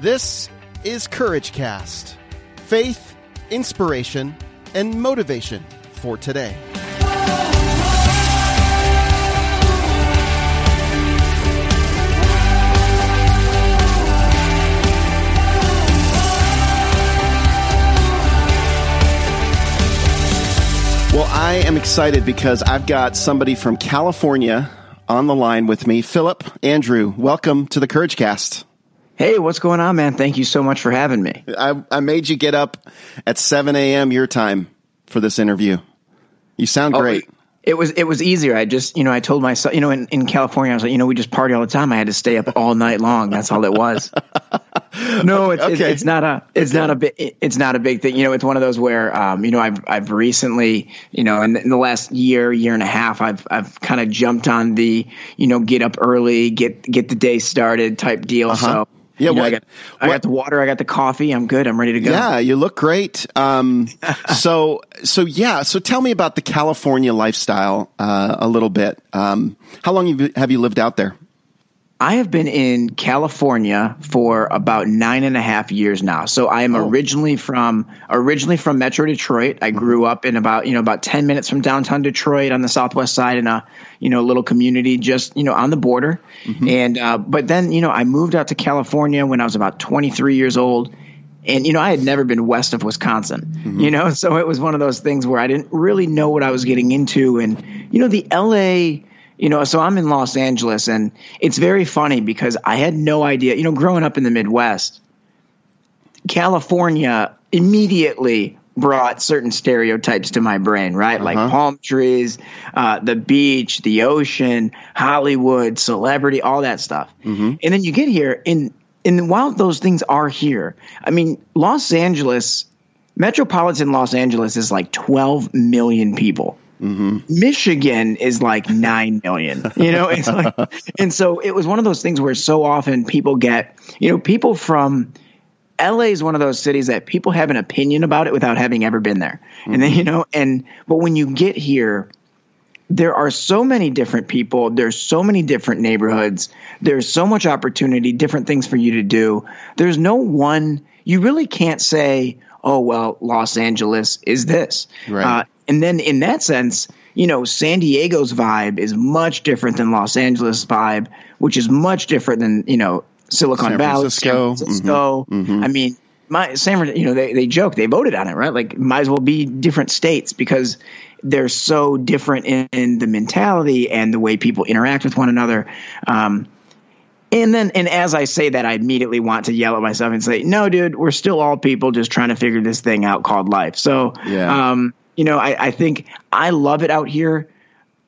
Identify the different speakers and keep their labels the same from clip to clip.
Speaker 1: This is Courage Cast faith, inspiration, and motivation for today. Well, I am excited because I've got somebody from California on the line with me. Phillip, Andrew, welcome to the Courage Cast.
Speaker 2: Hey, what's going on, man? Thank you so much for having me.
Speaker 1: I, I made you get up at 7 a.m. your time for this interview. You sound
Speaker 2: Oh,
Speaker 1: great.
Speaker 2: It was it was easier. I just you know I told myself you know in, in California I was like you know we just party all the time. I had to stay up all night long. That's all it was. no, it's, it's
Speaker 1: Okay.
Speaker 2: it's not a it's not a big it's not a big thing. You know, it's one of those where um, you know I've I've recently you know in, in the last year year and a half I've I've kind of jumped on the you know get up early get get the day started type deal. So
Speaker 1: Yeah,
Speaker 2: you know,
Speaker 1: what-
Speaker 2: I got I got the water, I got the coffee. I'm good. I'm ready to go.
Speaker 1: Yeah, you look great. Um, so, so yeah. So, tell me about the California lifestyle uh, a little bit. Um, how long have you, have you lived out there?
Speaker 2: I have been in California for about nine and a half years now. So I am oh. originally from originally from Metro Detroit. I mm-hmm. grew up in about you know about ten minutes from downtown Detroit on the southwest side in a you know little community just you know on the border. Mm-hmm. And uh, but then you know I moved out to California when I was about twenty three years old. And you know, I had never been west of Wisconsin. Mm-hmm. You know, so it was one of those things where I didn't really know what I was getting into. And you know, the LA you know, so I'm in Los Angeles, and it's very funny because I had no idea. You know, growing up in the Midwest, California immediately brought certain stereotypes to my brain, right? Like palm trees, uh, the beach, the ocean, Hollywood, celebrity, all that stuff. And then you get here, and and while those things are here, I mean, Los Angeles, metropolitan Los Angeles is like 12 million people. Michigan is like nine million. You know, it's like, and so it was one of those things where so often people get, you know, people from LA is one of those cities that people have an opinion about it without having ever been there, and then mm-hmm. you know, and but when you get here, there are so many different people. There's so many different neighborhoods. There's so much opportunity, different things for you to do. There's no one. You really can't say, "Oh well, Los Angeles is this."
Speaker 1: Right.
Speaker 2: Uh, and then in that sense, you know, San Diego's vibe is much different than Los Angeles vibe, which is much different than you know Silicon
Speaker 1: San
Speaker 2: Valley,
Speaker 1: Francisco.
Speaker 2: San Francisco. I mean, my San you know they they joke they voted on it right like might as well be different states because they're so different in, in the mentality and the way people interact with one another um and then and as i say that i immediately want to yell at myself and say no dude we're still all people just trying to figure this thing out called life so
Speaker 1: Yeah.
Speaker 2: um you know i i think i love it out here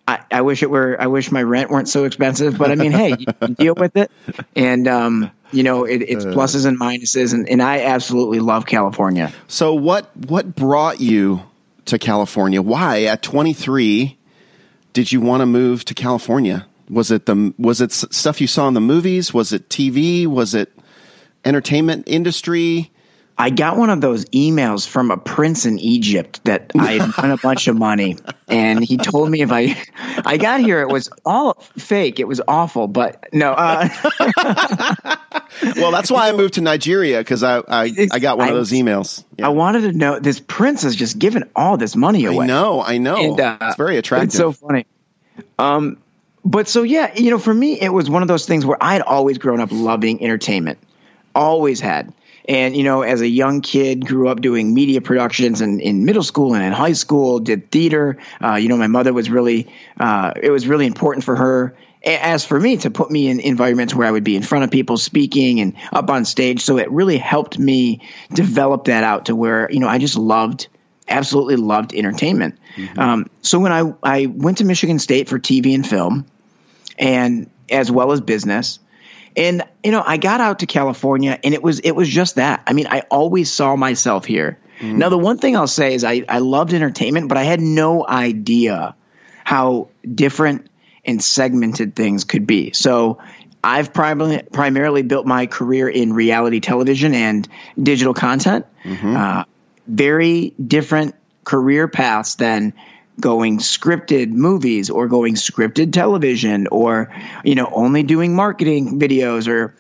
Speaker 2: I, I wish it were. I wish my rent weren't so expensive, but I mean, hey, you, deal with it, and um, you know, it, it's pluses and minuses, and, and I absolutely love California.
Speaker 1: So, what what brought you to California? Why at 23 did you want to move to California? Was it the was it stuff you saw in the movies? Was it TV? Was it entertainment industry?
Speaker 2: I got one of those emails from a prince in Egypt that I had won a bunch of money, and he told me if I, I got here, it was all fake. It was awful, but no, uh,
Speaker 1: Well, that's why I moved to Nigeria because I, I I got one of those emails. Yeah.
Speaker 2: I wanted to know this prince is just giving all this money away.
Speaker 1: I know, I know.
Speaker 2: And, uh,
Speaker 1: it's very attractive.
Speaker 2: It's so funny. Um, but so yeah, you know, for me, it was one of those things where I had always grown up loving entertainment, always had. And you know, as a young kid, grew up doing media productions, and in middle school and in high school, did theater. Uh, you know, my mother was really, uh, it was really important for her. As for me, to put me in environments where I would be in front of people speaking and up on stage, so it really helped me develop that out to where you know I just loved absolutely loved entertainment. Um, so when I, I went to Michigan State for TV and film, and as well as business, and you know I got out to California, and it was it was just that. I mean, I always saw myself here. Now, the one thing I'll say is I I loved entertainment, but I had no idea how different and segmented things could be. So. I've primarily primarily built my career in reality television and digital content. Uh, very different career paths than going scripted movies or going scripted television or you know only doing marketing videos or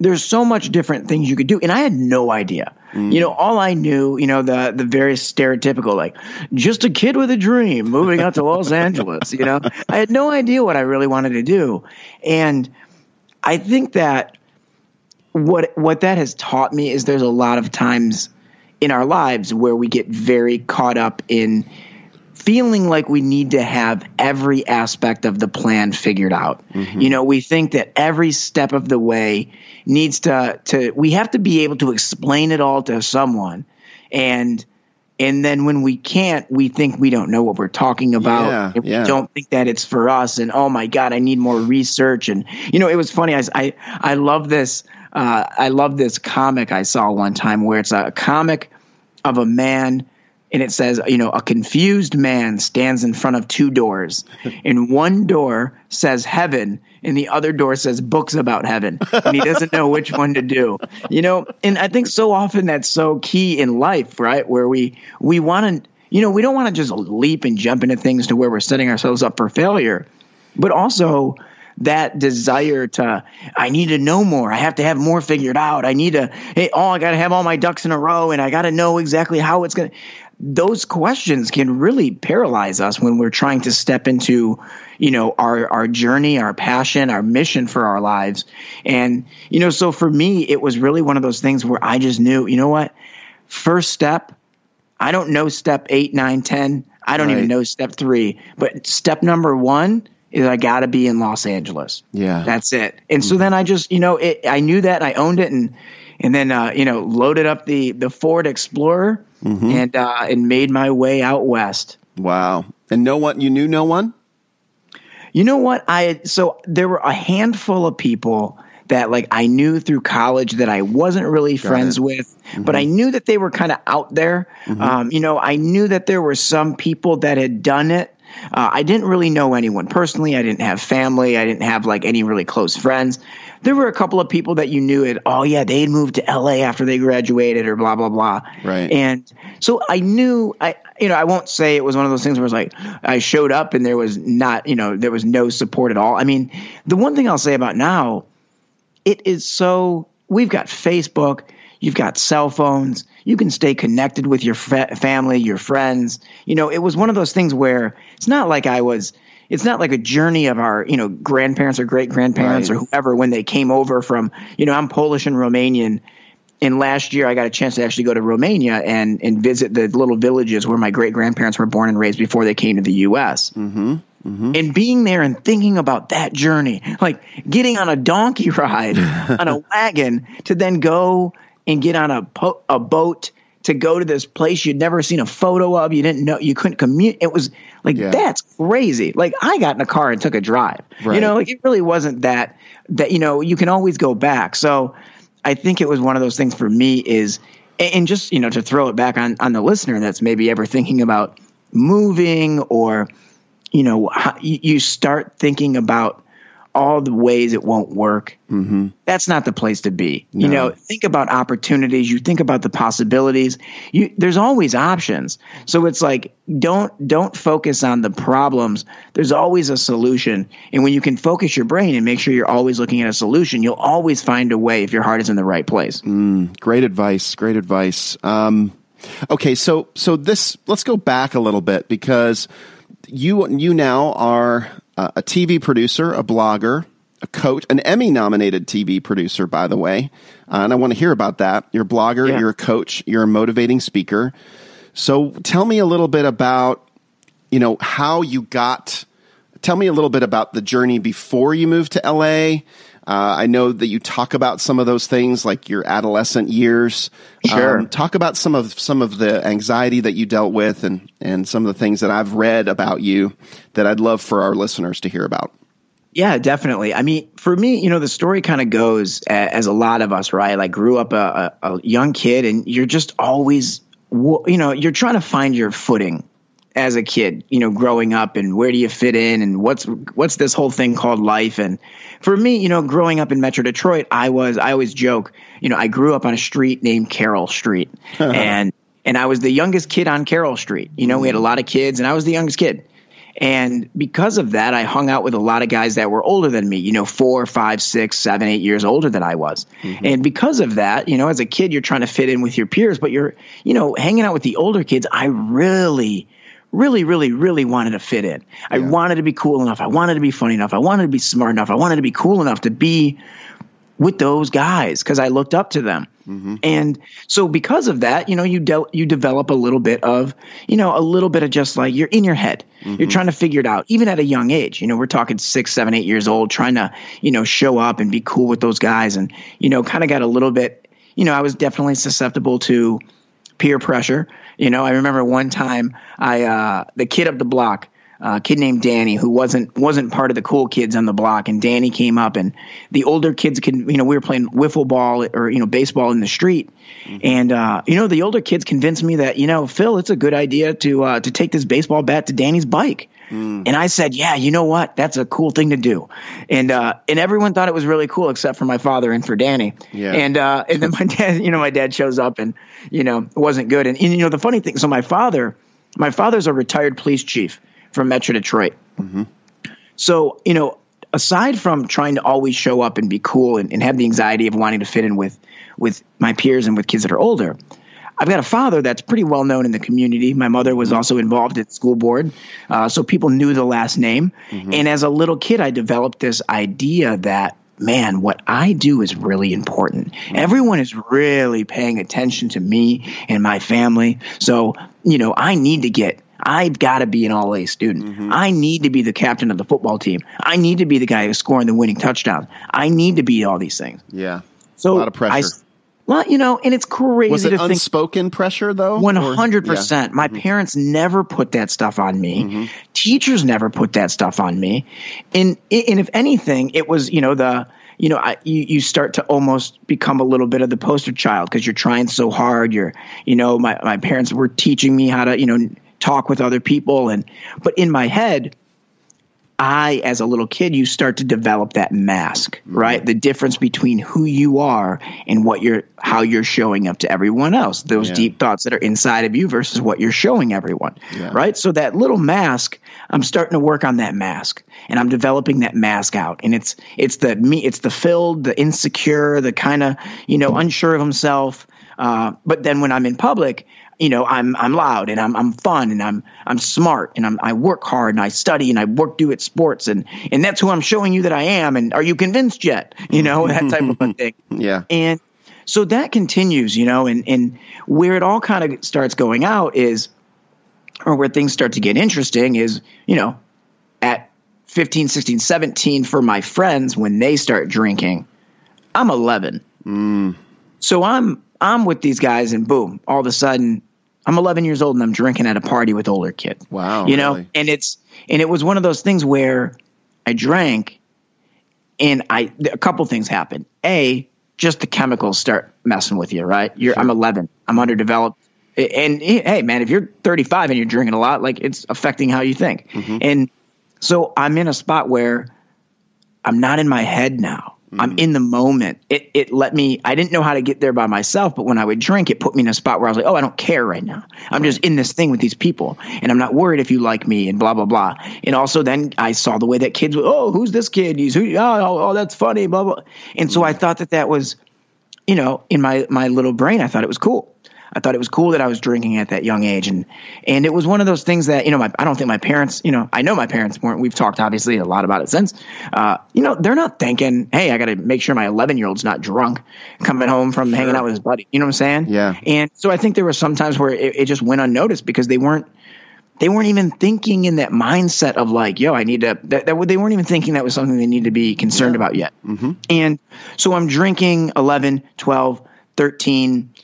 Speaker 2: there's so much different things you could do. And I had no idea. Mm. You know, all I knew, you know, the the very stereotypical, like just a kid with a dream moving out to Los Angeles, you know. I had no idea what I really wanted to do. And I think that what what that has taught me is there's a lot of times in our lives where we get very caught up in feeling like we need to have every aspect of the plan figured out. Mm-hmm. You know, we think that every step of the way needs to to we have to be able to explain it all to someone and and then when we can't we think we don't know what we're talking about
Speaker 1: yeah, yeah.
Speaker 2: we don't think that it's for us and oh my god i need more research and you know it was funny i i, I love this uh, i love this comic i saw one time where it's a comic of a man and it says, you know, a confused man stands in front of two doors, and one door says heaven, and the other door says books about heaven, and he doesn't know which one to do. You know, and I think so often that's so key in life, right? Where we we want to, you know, we don't want to just leap and jump into things to where we're setting ourselves up for failure, but also that desire to I need to know more. I have to have more figured out. I need to hey, oh, I got to have all my ducks in a row and I got to know exactly how it's going to those questions can really paralyze us when we're trying to step into you know our our journey our passion our mission for our lives and you know so for me it was really one of those things where i just knew you know what first step i don't know step eight nine ten i don't right. even know step three but step number one is I got to be in Los Angeles.
Speaker 1: Yeah,
Speaker 2: that's it. And mm-hmm. so then I just, you know, it, I knew that I owned it, and and then uh, you know loaded up the the Ford Explorer mm-hmm. and uh, and made my way out west.
Speaker 1: Wow! And no one you knew no one.
Speaker 2: You know what I so there were a handful of people that like I knew through college that I wasn't really Got friends it. with, mm-hmm. but I knew that they were kind of out there. Mm-hmm. Um, you know, I knew that there were some people that had done it. Uh, I didn't really know anyone personally. I didn't have family. I didn't have like any really close friends there were a couple of people that you knew it. Oh yeah, they had moved to LA after they graduated, or blah blah blah.
Speaker 1: Right.
Speaker 2: And so I knew I you know I won't say it was one of those things where it's like I showed up and there was not you know there was no support at all. I mean, the one thing I'll say about now, it is so we've got Facebook. You've got cell phones. You can stay connected with your fa- family, your friends. You know, it was one of those things where it's not like I was it's not like a journey of our you know grandparents or great grandparents right. or whoever when they came over from you know I'm Polish and Romanian. And last year, I got a chance to actually go to Romania and, and visit the little villages where my great grandparents were born and raised before they came to the U.S.
Speaker 1: Mm-hmm. Mm-hmm.
Speaker 2: And being there and thinking about that journey, like getting on a donkey ride on a wagon to then go and get on a, po- a boat to go to this place you'd never seen a photo of, you didn't know, you couldn't commute. It was like yeah. that's crazy. Like I got in a car and took a drive. Right. You know, like it really wasn't that that you know, you can always go back. So I think it was one of those things for me is and just, you know, to throw it back on on the listener that's maybe ever thinking about moving or you know, you start thinking about all the ways it won't work,
Speaker 1: mm-hmm.
Speaker 2: that's not the place to be. No. You know, think about opportunities. You think about the possibilities. You, there's always options. So it's like don't don't focus on the problems. There's always a solution. And when you can focus your brain and make sure you're always looking at a solution, you'll always find a way if your heart is in the right place.
Speaker 1: Mm, great advice. Great advice. Um, okay, so so this let's go back a little bit because you you now are uh, a TV producer, a blogger, a coach, an Emmy nominated TV producer, by the way. Uh, and I want to hear about that. You're a blogger, yeah. you're a coach, you're a motivating speaker. So tell me a little bit about, you know, how you got, tell me a little bit about the journey before you moved to LA uh, I know that you talk about some of those things, like your adolescent years.
Speaker 2: Sure.
Speaker 1: Um, talk about some of some of the anxiety that you dealt with, and and some of the things that I've read about you that I'd love for our listeners to hear about.
Speaker 2: Yeah, definitely. I mean, for me, you know, the story kind of goes as a lot of us, right? Like, grew up a, a, a young kid, and you're just always, you know, you're trying to find your footing as a kid, you know, growing up and where do you fit in and what's what's this whole thing called life and for me, you know, growing up in Metro Detroit, I was I always joke, you know, I grew up on a street named Carroll Street and and I was the youngest kid on Carroll Street. You know, we had a lot of kids and I was the youngest kid. And because of that, I hung out with a lot of guys that were older than me, you know, four, five, six, seven, eight years older than I was. Mm-hmm. And because of that, you know, as a kid, you're trying to fit in with your peers, but you're, you know, hanging out with the older kids. I really, really, really, really wanted to fit in. I wanted to be cool enough. I wanted to be funny enough. I wanted to be smart enough. I wanted to be cool enough to be with those guys because I looked up to them. Mm-hmm. And so because of that, you know, you de- you develop a little bit of, you know, a little bit of just like you're in your head. Mm-hmm. You're trying to figure it out, even at a young age. You know, we're talking six, seven, eight years old, trying to, you know, show up and be cool with those guys, and you know, kind of got a little bit. You know, I was definitely susceptible to peer pressure. You know, I remember one time I uh, the kid up the block a kid named Danny who wasn't wasn't part of the cool kids on the block, and Danny came up, and the older kids could you know we were playing wiffle ball or you know baseball in the street, mm-hmm. and uh, you know the older kids convinced me that you know Phil, it's a good idea to uh, to take this baseball bat to Danny's bike. Mm. And I said, "Yeah, you know what? That's a cool thing to do." And uh, and everyone thought it was really cool, except for my father and for Danny. Yeah. And uh, and then my dad, you know, my dad shows up, and you know, it wasn't good. And, and you know, the funny thing, so my father, my father's a retired police chief, from Metro Detroit. Mm-hmm. So, you know, aside from trying to always show up and be cool and, and, have the anxiety of wanting to fit in with with my peers and with kids that are older, I've got a father that's pretty well known in the community. My mother was also involved at school board, uh, so people knew the last name. Mm-hmm. And as a little kid, I developed this idea that man, what I do is really important. Mm-hmm. Everyone is really paying attention to me and my family. So, you know, I need to get I've got to be an all A student. Mm-hmm. I need to be the captain of the football team. I need to be the guy who's scoring the winning touchdown. I need to be all these things.
Speaker 1: Yeah. So a lot of pressure. I,
Speaker 2: well, you know, and it's crazy.
Speaker 1: Was it
Speaker 2: to
Speaker 1: unspoken
Speaker 2: think,
Speaker 1: pressure though?
Speaker 2: One hundred percent. My mm-hmm. parents never put that stuff on me. Mm-hmm. Teachers never put that stuff on me. And and if anything, it was you know the you know, I, you, you start to almost become a little bit of the poster child because you're trying so hard. You're, you know, my, my parents were teaching me how to, you know, talk with other people and but in my head I, as a little kid, you start to develop that mask, mm-hmm. right? The difference between who you are and what you're, how you're showing up to everyone else. Those yeah. deep thoughts that are inside of you versus what you're showing everyone, yeah. right? So that little mask, I'm starting to work on that mask, and I'm developing that mask out. And it's, it's the me, it's the filled, the insecure, the kind of, you know, unsure of himself. Uh, but then when I'm in public, you know, I'm I'm loud and I'm I'm fun and I'm I'm smart and I'm I work hard and I study and I work do at sports and and that's who I'm showing you that I am and are you convinced yet? You know, that type of a thing.
Speaker 1: Yeah.
Speaker 2: And so that continues, you know, and and where it all kind of starts going out is or where things start to get interesting is, you know, at 15, 16, 17 for my friends when they start drinking, I'm 11. Mm. So I'm I'm with these guys and boom, all of a sudden I'm 11 years old and I'm drinking at a party with older kids.
Speaker 1: Wow.
Speaker 2: You know, really? and it's, and it was one of those things where I drank and I, a couple things happened. A, just the chemicals start messing with you, right? You're, sure. I'm 11, I'm underdeveloped. And hey, man, if you're 35 and you're drinking a lot, like it's affecting how you think. Mm-hmm. And so I'm in a spot where I'm not in my head now. Mm-hmm. I'm in the moment. It it let me. I didn't know how to get there by myself, but when I would drink, it put me in a spot where I was like, oh, I don't care right now. I'm just in this thing with these people, and I'm not worried if you like me and blah blah blah. And also, then I saw the way that kids, would, oh, who's this kid? He's who? Oh, oh, oh that's funny. Blah blah. And so I thought that that was, you know, in my my little brain, I thought it was cool. I thought it was cool that I was drinking at that young age, and and it was one of those things that you know my, I don't think my parents you know I know my parents weren't. We've talked obviously a lot about it since. Uh, you know they're not thinking, hey, I got to make sure my 11 year old's not drunk coming home from sure. hanging out with his buddy. You know what I'm saying?
Speaker 1: Yeah.
Speaker 2: And so I think there were some times where it, it just went unnoticed because they weren't they weren't even thinking in that mindset of like, yo, I need to, that, that they weren't even thinking that was something they need to be concerned yeah. about yet. Mm-hmm. And so I'm drinking 11, 12, 13,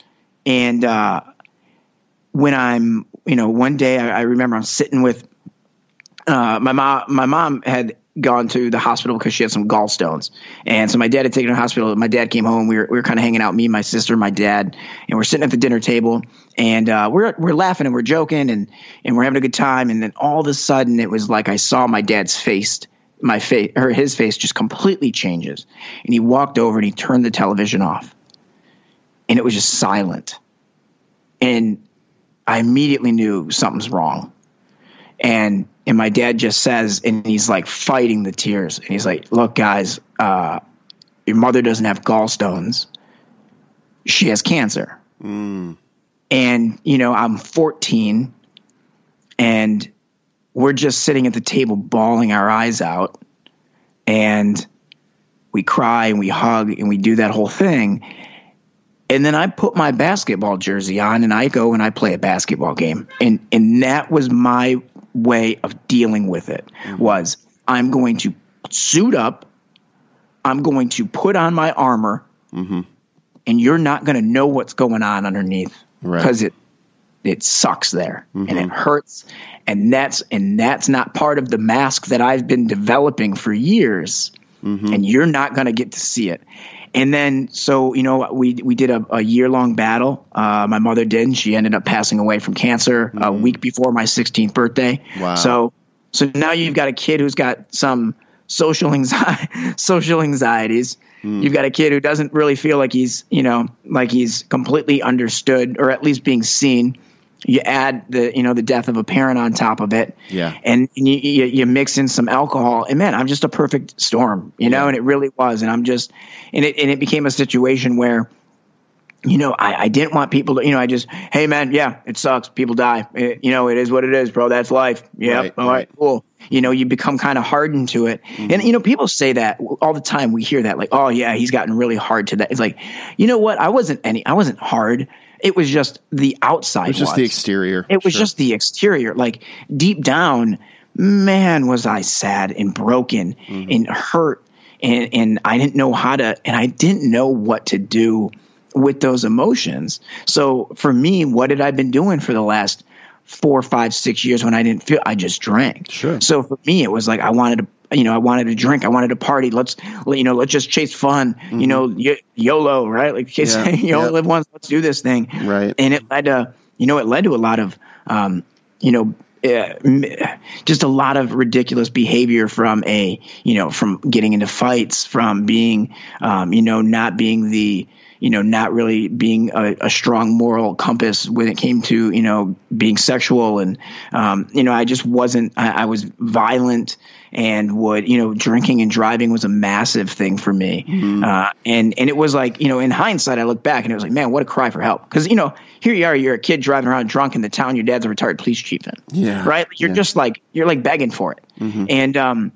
Speaker 2: and, uh, when I'm, you know, one day I, I remember I'm sitting with uh, my mom. My mom had gone to the hospital because she had some gallstones, and so my dad had taken her to the hospital. My dad came home. We were we were kind of hanging out, me, my sister, my dad, and we're sitting at the dinner table, and uh, we're we're laughing and we're joking and and we're having a good time. And then all of a sudden, it was like I saw my dad's face my face or his face just completely changes and he walked over and he turned the television off and it was just silent and I immediately knew something's wrong. and and my dad just says, and he's like fighting the tears, and he's like, "Look, guys, uh, your mother doesn't have gallstones; she has cancer."
Speaker 1: Mm.
Speaker 2: And you know, I'm 14, and we're just sitting at the table, bawling our eyes out, and we cry and we hug and we do that whole thing. And then I put my basketball jersey on and I go and I play a basketball game. And and that was my way of dealing with it mm-hmm. was I'm going to suit up, I'm going to put on my armor,
Speaker 1: mm-hmm.
Speaker 2: and you're not going to know what's going on underneath because
Speaker 1: right.
Speaker 2: it it sucks there mm-hmm. and it hurts and that's and that's not part of the mask that I've been developing for years
Speaker 1: mm-hmm.
Speaker 2: and you're not going to get to see it. And then, so you know, we we did a, a year long battle. Uh, my mother did. And she ended up passing away from cancer mm-hmm. a week before my 16th birthday.
Speaker 1: Wow.
Speaker 2: So so now you've got a kid who's got some social anxiety, social anxieties. Mm. You've got a kid who doesn't really feel like he's, you know, like he's completely understood or at least being seen you add the you know the death of a parent on top of it.
Speaker 1: Yeah.
Speaker 2: And, you, you, you, mix in some alcohol and man i'm just a perfect storm you know yeah. and it really was. And i'm just and it and it became a situation where you know I, I didn't want people to you know i just hey man yeah it sucks. People die. It, you know it is what it is bro. That's life. Yeah right, all right, right. cool. You know you become kind of hardened to it. Mm-hmm. and you know people say that all the time. We hear that like oh yeah he's gotten really hard to that. It's like you know what? I wasn't any i wasn't hard it was just the outside. It
Speaker 1: was just was. the exterior.
Speaker 2: It was sure. just the exterior. Like deep down, man, was I sad and broken mm-hmm. and hurt, and and I didn't know how to, and I didn't know what to do with those emotions. So for me, what had I been doing for the last four, five, six years when I didn't feel? I just drank.
Speaker 1: Sure.
Speaker 2: So for me, it was like I wanted to you know, I wanted to drink, I wanted to party. Let's, you know, let's just chase fun. Mm-hmm. You know, y- YOLO, right? Like, chase, yeah. you only live once. Let's do this thing.
Speaker 1: Right.
Speaker 2: And it led to, you know, it led to a lot of, um, you know, uh, just a lot of ridiculous behavior from a, you know, from getting into fights, from being, um, you know, not being the, you know, not really being a, a, strong moral compass when it came to, you know, being sexual. And, um, you know, I just wasn't, I, I, was violent and would, you know, drinking and driving was a massive thing for me.
Speaker 1: Mm-hmm.
Speaker 2: Uh, and, and it was like, you know, in hindsight, I look back and it was like, man, what a cry for help. Cause, you know, here you are, you're a kid driving around drunk in the town your dad's a retired police chief in.
Speaker 1: Yeah.
Speaker 2: Right. You're
Speaker 1: yeah.
Speaker 2: just like, you're like begging for it.
Speaker 1: Mm-hmm.
Speaker 2: And, um,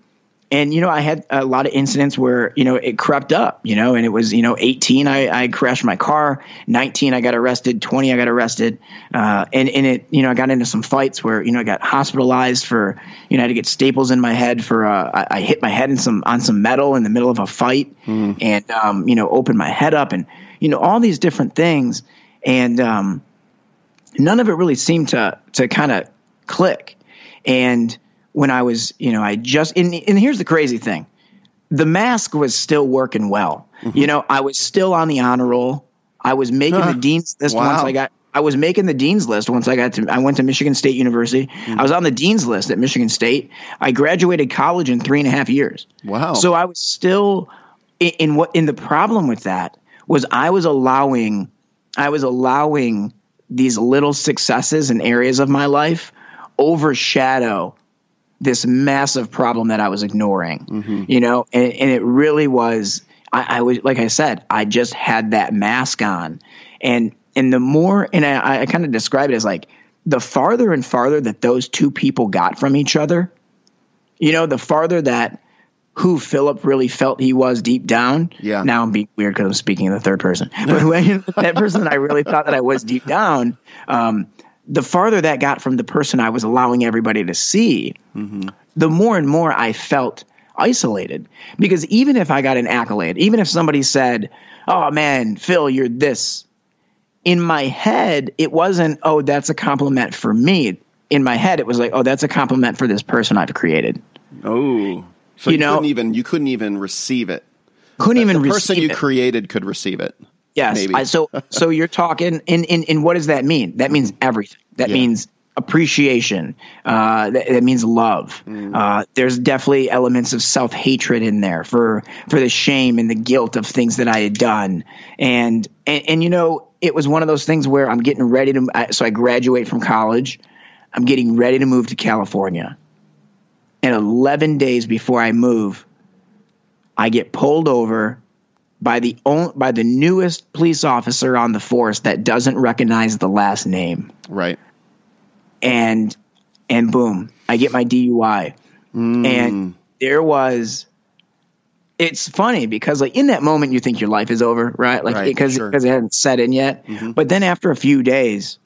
Speaker 2: and you know i had a lot of incidents where you know it crept up you know and it was you know 18 i, I crashed my car 19 i got arrested 20 i got arrested uh, and and it you know i got into some fights where you know i got hospitalized for you know i had to get staples in my head for uh, I, I, hit my head in some on some metal in the middle of a fight
Speaker 1: mm.
Speaker 2: and um, you know opened my head up and you know all these different things and um, none of it really seemed to to kind of click and when I was, you know, I just, and, and here's the crazy thing the mask was still working well. Mm-hmm. You know, I was still on the honor roll. I was making huh. the dean's list wow. once I got. I was making the dean's list once I got to. I went to Michigan State University. Mm-hmm. I was on the dean's list at Michigan State. I graduated college in three and a half years.
Speaker 1: Wow!
Speaker 2: So I was still in, in what. In the problem with that was I was allowing. I was allowing these little successes in areas of my life overshadow this massive problem that I was ignoring,
Speaker 1: mm-hmm.
Speaker 2: you know, and, and, it really was. I, I, was like I said, I just had that mask on, and and the more, and I, I kind of describe it as like the farther and farther that those two people got from each other, you know, the farther that who Phillip really felt he was deep down.
Speaker 1: Yeah.
Speaker 2: Now I'm being weird because I'm speaking in the third person, but when, that person that I really thought that I was deep down. Um, the farther that got from the person I was allowing everybody to see,
Speaker 1: mm-hmm.
Speaker 2: the more and more I felt isolated. Because even if I got an accolade, even if somebody said, Oh man, Phil, you're this, in my head, it wasn't, Oh, that's a compliment for me. In my head, it was like, Oh, that's a compliment for this person I've created.
Speaker 1: Oh, so you, you know, couldn't even you couldn't even receive it.
Speaker 2: Couldn't even
Speaker 1: the person you
Speaker 2: it.
Speaker 1: created could receive it.
Speaker 2: Yes. I, so so you're talking and, and and what does that mean? That means everything. That yeah. means appreciation. Uh, that, that, means love.
Speaker 1: Mm.
Speaker 2: Uh, there's definitely elements of self hatred in there for for the shame and the guilt of things that I had done. And and, and you know, it was one of those things where I'm getting ready to. So I graduate from college. I'm getting ready to move to California. And 11 days before I move, I get pulled over by the on, by the newest police officer on the force that doesn't recognize the last name.
Speaker 1: Right.
Speaker 2: And and boom, I get my DUI.
Speaker 1: Mm.
Speaker 2: And there was it's funny because like in that moment you think your life is over, right? Like
Speaker 1: Right,
Speaker 2: because
Speaker 1: sure.
Speaker 2: because it hadn't set in yet.
Speaker 1: Mhm.
Speaker 2: But then after a few days,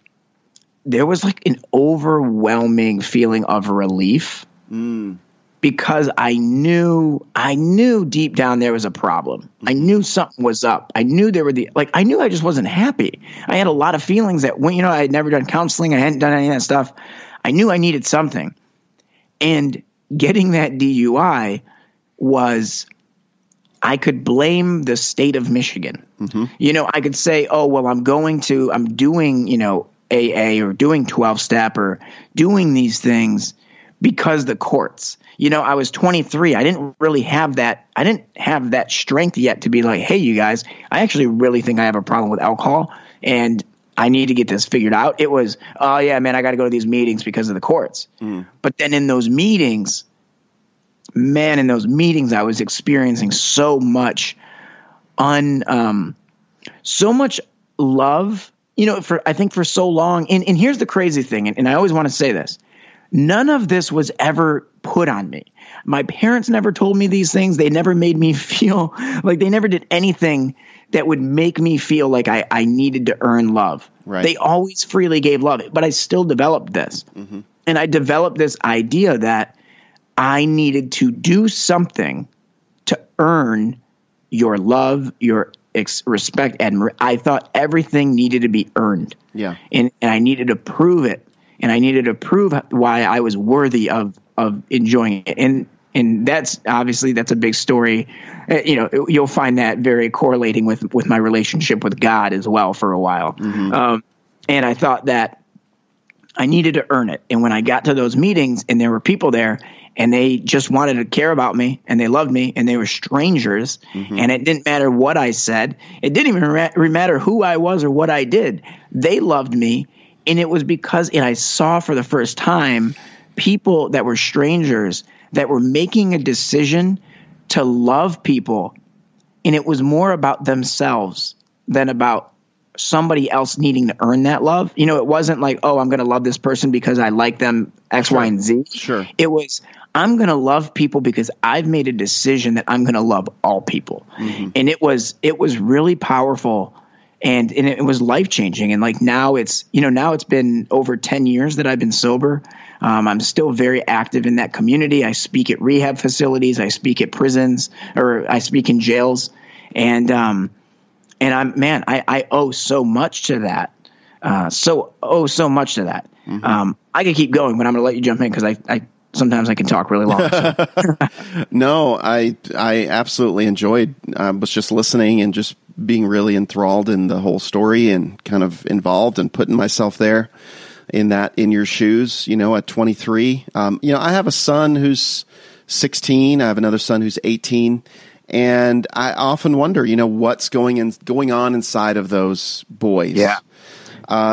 Speaker 2: there was like an overwhelming feeling of relief
Speaker 1: Mm.
Speaker 2: Because I knew I knew deep down there was a problem. I mm-hmm. knew something was up. I knew there were the like I knew I just wasn't happy. I had a lot of feelings that when you know I had never done counseling, I hadn't done any of that stuff. I knew I needed something. And getting that DUI was I could blame the state of Michigan. Mm-hmm. You know, I could say, "Oh, well, I'm going to I'm doing, you know, AA or doing 12 step or doing these things because the courts. You know, I was 23. I didn't really have that I didn't have that strength yet to be like, "Hey, you guys, I actually really think I have a problem with alcohol and I need to get this figured out." It was, "Oh yeah, man, I got to go to these meetings because of the courts." But then in those meetings, man, in those meetings, I was experiencing so much un, um, so much love. You know, for I think for so long, and, and here's the crazy thing, and, and I always want to say this: none of this was ever put on me. My parents never told me these things. They never made me feel like they never did anything that would make me feel like I, I needed to earn love.
Speaker 1: Right.
Speaker 2: They always freely gave love, but I still developed this. Mm-hmm. And I developed this idea that I needed to do something to earn your love, your ex- respect, and I thought everything needed to be earned.
Speaker 1: Yeah.
Speaker 2: And, and I needed to prove it. And I needed to prove why I was worthy of, of enjoying it. And, and that's obviously that's a big story. Uh, You know, you'll find that very correlating with, with my relationship with God as well for a while. Um, and I thought that I needed to earn it. And when I got to those meetings and there were people there and they just wanted to care about me and they loved me and they were strangers and it didn't matter what I said. It didn't even ra- matter who I was or what I did. They loved me. And it was because, and I saw for the first time people that were strangers that were making a decision to love people. And it was more about themselves than about somebody else needing to earn that love. You know, it wasn't like, oh, I'm going to love this person because I like them X, Y, and Z.
Speaker 1: Sure.
Speaker 2: It was, I'm going to love people because I've made a decision that I'm going to love all people. Mm-hmm. And it was, it was really powerful and, and it was life changing. And like now it's, you know, now it's been over 10 years that I've been sober. Um, I'm still very active in that community. I speak at rehab facilities. I speak at prisons or I speak in jails. And, um, and I'm man, I, I owe so much to that. Uh, so owe so much to that. Um, I could keep going, but I'm going to let you jump in because I, I sometimes I can talk really long. So.
Speaker 1: No, I I absolutely enjoyed. I was just listening and just being really enthralled in the whole story and kind of involved and putting myself there in that in your shoes. You know, at 23, um, you know, I have a son who's 16. I have another son who's 18, and I often wonder, you know, what's going in going on inside of those boys.
Speaker 2: Yeah.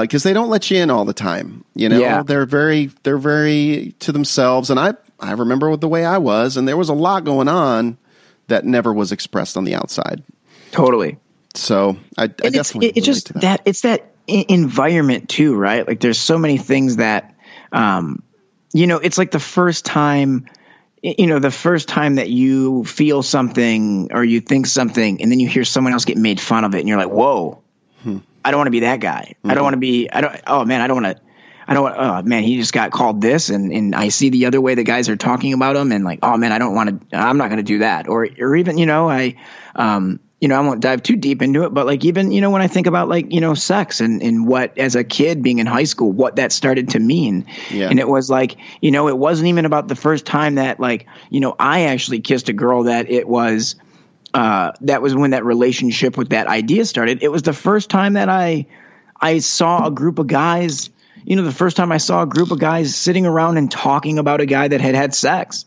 Speaker 1: because they don't let you in all the time. You know,
Speaker 2: Yeah.
Speaker 1: they're very they're very to themselves, and I I remember the way I was, and there was a lot going on that never was expressed on the outside.
Speaker 2: totally.
Speaker 1: So I, I
Speaker 2: it's,
Speaker 1: definitely
Speaker 2: it's just that.
Speaker 1: that.
Speaker 2: it's that environment too right like there's so many things that um you know it's like the first time you know the first time that you feel something or you think something and then you hear someone else get made fun of it and you're like whoa
Speaker 1: Hmm.
Speaker 2: i don't want to be that guy i don't want to be i don't oh man i don't want to I don't. Oh man, he just got called this, and, and I see the other way the guys are talking about him, and like, oh man, I don't want to. I'm not going to do that, or or even you know, I, um, you know, I won't dive too deep into it, but like even you know when I think about like you know sex and and what as a kid being in high school, what that started to mean,
Speaker 1: Yeah.
Speaker 2: and it was like you know it wasn't even about the first time that like you know I actually kissed a girl that it was. Uh, that was when that relationship with that idea started. It was the first time that I I saw a group of guys. You know, the first time I saw a group of guys sitting around and talking about a guy that had had sex,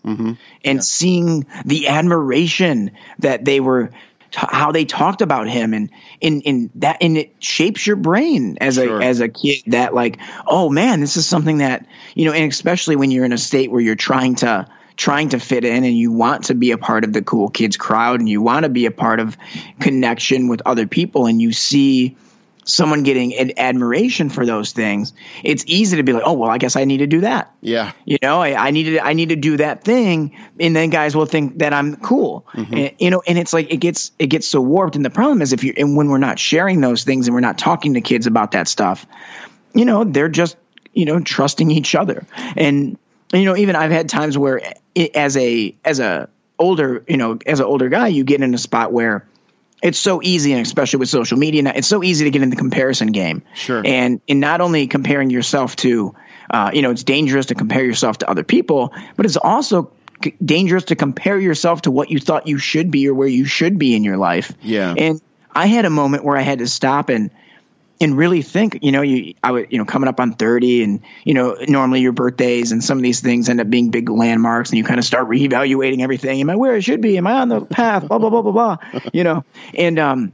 Speaker 2: and seeing the admiration that they were t- how they talked about him and in in that and it shapes your brain as
Speaker 1: Sure.
Speaker 2: a as a kid that like oh man this is something that you know and especially when you're in a state where you're trying to trying to fit in and you want to be a part of the cool kids crowd and you want to be a part of connection with other people and you see someone getting an admiration for those things it's easy to be like oh well i guess i need to do that
Speaker 1: Yeah.
Speaker 2: you know, I, I need to I need to do that thing, and then guys will think that I'm cool. Mm-hmm. And, you know, and it's like it gets it gets so warped. And the problem is if you and when we're not sharing those things and we're not talking to kids about that stuff, you know, they're just you know trusting each other. And you know, even I've had times where it, as a as a older you know as an older guy, you get in a spot where it's so easy, and especially with social media, now, it's so easy to get in the comparison game.
Speaker 1: Sure.
Speaker 2: And in not only comparing yourself to, uh, you know, it's dangerous to compare yourself to other people, but it's also c- dangerous to compare yourself to what you thought you should be or where you should be in your life.
Speaker 1: Yeah.
Speaker 2: And I had a moment where I had to stop and and really think, you know, you I would, you know, coming up on 30 and, you know, normally your birthdays and some of these things end up being big landmarks and you kind of start reevaluating everything. Am I where I should be? Am I on the path? Blah, blah, blah, blah, blah. You know, and um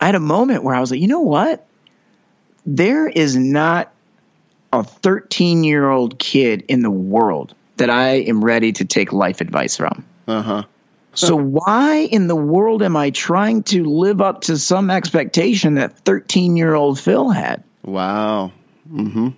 Speaker 2: I had a moment where I was like, you know what? There is not a 13 year old kid in the world that I am ready to take life advice from.
Speaker 1: Uh huh.
Speaker 2: So why in the world am I trying to live up to some expectation that 13 year old Phil had?
Speaker 1: Wow. Mm-hmm.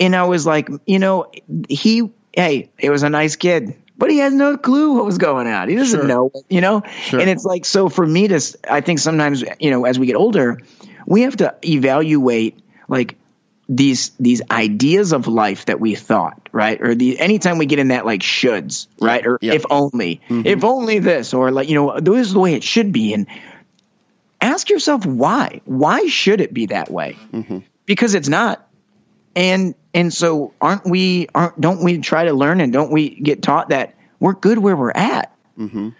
Speaker 2: And I was like, you know, he, hey, it was a nice kid, but he has no clue what was going on. He doesn't
Speaker 1: Sure.
Speaker 2: know, you know?
Speaker 1: Sure.
Speaker 2: And it's like, so for me to, I think sometimes, you know, as we get older, we have to evaluate like these, these ideas of life that we thought, right? Or the, anytime we get in that like shoulds, right? Or
Speaker 1: Yeah.
Speaker 2: if only, mm-hmm. if only this, or like, you know, this is the way it should be. And ask yourself why. Why should it be that way? Mm-hmm. Because it's not. And and so aren't we aren't don't we try to learn and don't we get taught that we're good where we're at? Mm-hmm.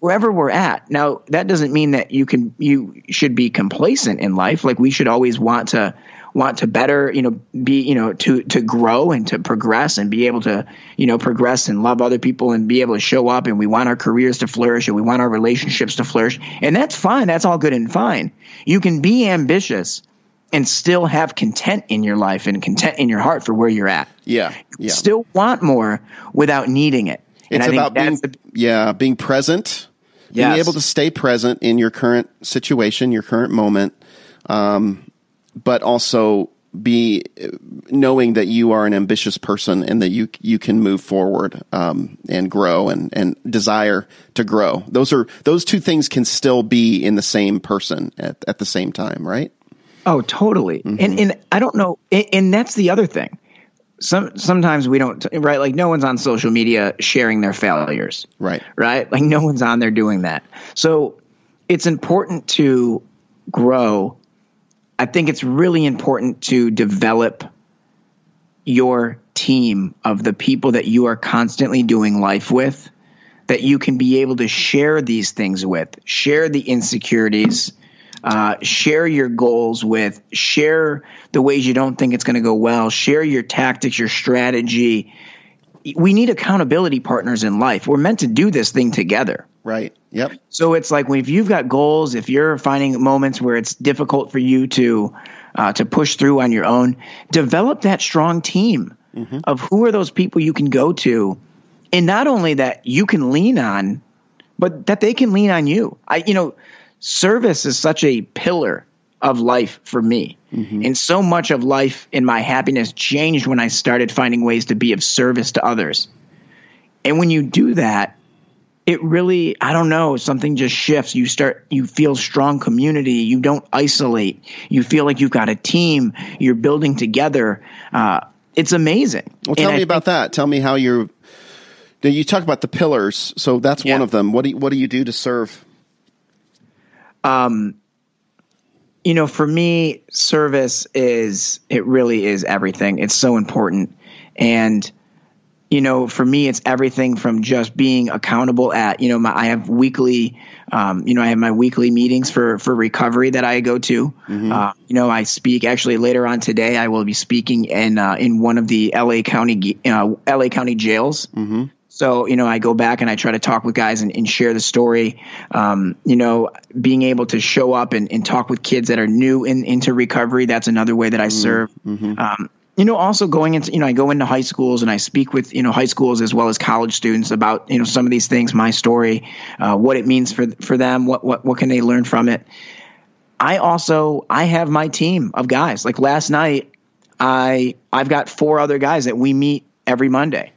Speaker 2: Wherever we're at. Now that doesn't mean that you can you should be complacent in life. Like we should always want to want to better, you know, be, you know, to to grow and to progress and be able to, you know, progress and love other people and be able to show up and we want our careers to flourish and we want our relationships to flourish. And that's fine. That's all good and fine. You can be ambitious and still have content in your life and content in your heart for where you're at.
Speaker 1: Yeah. Yeah.
Speaker 2: Still want more without needing it. And
Speaker 1: it's
Speaker 2: I think
Speaker 1: about being
Speaker 2: the-
Speaker 1: yeah being present being able to stay present in your current situation your current moment um, but also be knowing that you are an ambitious person and that you you can move forward um, and grow and and desire to grow those are those two things can still be in the same person at, at the same time right
Speaker 2: Oh, totally.
Speaker 1: Mm-hmm.
Speaker 2: And and I don't know, and, and that's the other thing. Some sometimes we don't right. Like no one's on social media sharing their failures.
Speaker 1: Right.
Speaker 2: Right. Like no one's on there doing that. So it's important to grow. I think it's really important to develop your team of the people that you are constantly doing life with that you can be able to share these things with, share the insecurities, uh, share your goals with, share the ways you don't think it's going to go well, share your tactics, your strategy. We need accountability partners in life. We're meant to do this thing together.
Speaker 1: Right yep
Speaker 2: So it's like when if you've got goals, if you're finding moments where it's difficult for you to uh, to push through on your own, develop that strong team of who are those people you can go to, and not only that you can lean on, but that they can lean on you. I you know, service is such a pillar of life for me. And so much of life and my happiness changed when I started finding ways to be of service to others. And when you do that, it really i don't know something just shifts you start you feel strong community you don't isolate you feel like you've got a team you're building together uh, it's amazing
Speaker 1: Well,
Speaker 2: And
Speaker 1: tell
Speaker 2: I
Speaker 1: me about that. Tell me how you're. now, You talk about the pillars, so that's one of them. What do you, what do you do to serve?
Speaker 2: um you know, for me, service is it really is everything. It's so important. And you know, for me, it's everything from just being accountable at, you know, my, I have weekly, um, you know, I have my weekly meetings for, for recovery that I go to. Uh, you know, I speak actually later on today. I will be speaking in, uh, in one of the LA County, uh, LA County jails. So, you know, I go back and I try to talk with guys and, and share the story. Um, you know, being able to show up and, and talk with kids that are new in, into recovery, that's another way that I serve. Um, you know, also going into, you know, I go into high schools and I speak with, you know, high schools as well as college students about, you know, some of these things, my story, uh, what it means for, for them, what, what, what can they learn from it. I also, I have my team of guys. Like last night, I, I've got four other guys that we meet every Monday.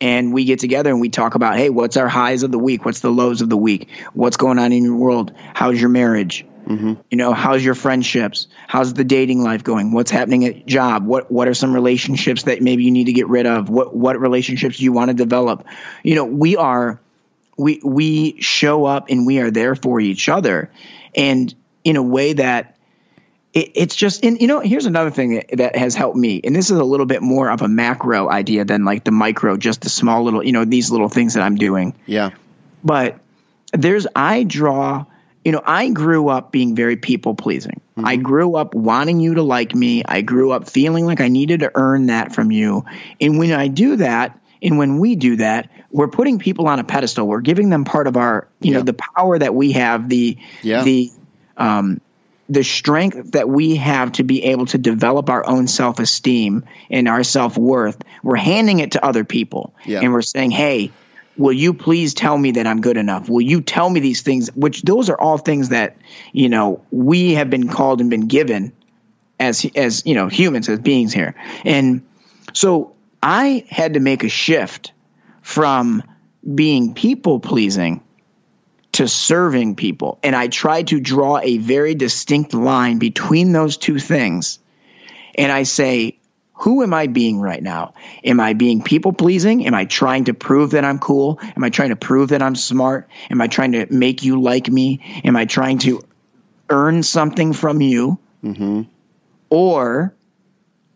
Speaker 2: And we get together and we talk about, hey, what's our highs of the week? What's the lows of the week? What's going on in your world? How's your marriage? Mm-hmm. You know, how's your friendships? How's the dating life going? What's happening at job? What what are some relationships that maybe you need to get rid of? What what relationships do you want to develop? You know, we are we we show up and we are there for each other and in a way that it, it's just and you know here's another thing that, that has helped me and this is a little bit more of a macro idea than like the micro just the small little you know these little things that i'm doing
Speaker 1: Yeah.
Speaker 2: but there's I draw you know I grew up being very people pleasing. I grew up wanting you to like me. I grew up feeling like I needed to earn that from you. And when I do that, and when we do that, we're putting people on a pedestal. We're giving them part of our, you know, the power that we have, the
Speaker 1: Yeah.
Speaker 2: the um the strength that we have to be able to develop our own self esteem and our self worth, we're handing it to other people.
Speaker 1: Yeah.
Speaker 2: And we're saying, hey, will you please tell me that I'm good enough? Will you tell me these things? Which those are all things that, you know, we have been called and been given as, as, you know, humans, as beings here. And so I had to make a shift from being people pleasing to serving people. And I tried to draw a very distinct line between those two things. And I say, who am I being right now? Am I being people pleasing? Am I trying to prove that I'm cool? Am I trying to prove that I'm smart? Am I trying to make you like me? Am I trying to earn something from you? Mm-hmm. Or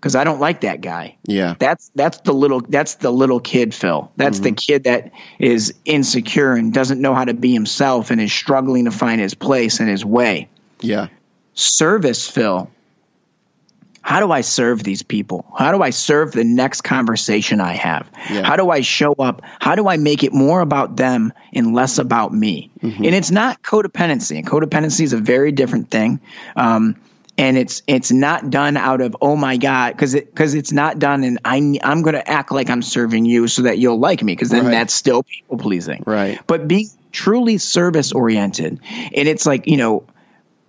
Speaker 2: because I don't like that guy.
Speaker 1: Yeah.
Speaker 2: That's that's the little that's the little kid Phil. That's the mm-hmm. kid that is insecure and doesn't know how to be himself and is struggling to find his place and his way.
Speaker 1: Yeah.
Speaker 2: Service Phil. How do I serve these people? How do I serve the next conversation I have?
Speaker 1: Yeah.
Speaker 2: How do I show up? How do I make it more about them and less about me? And it's not codependency. And codependency is a very different thing. Um, and it's it's not done out of oh my god because it because it's not done and I I'm going to act like I'm serving you so that you'll like me because then
Speaker 1: Right.
Speaker 2: that's still people pleasing
Speaker 1: Right.
Speaker 2: but being truly service oriented and it's like you know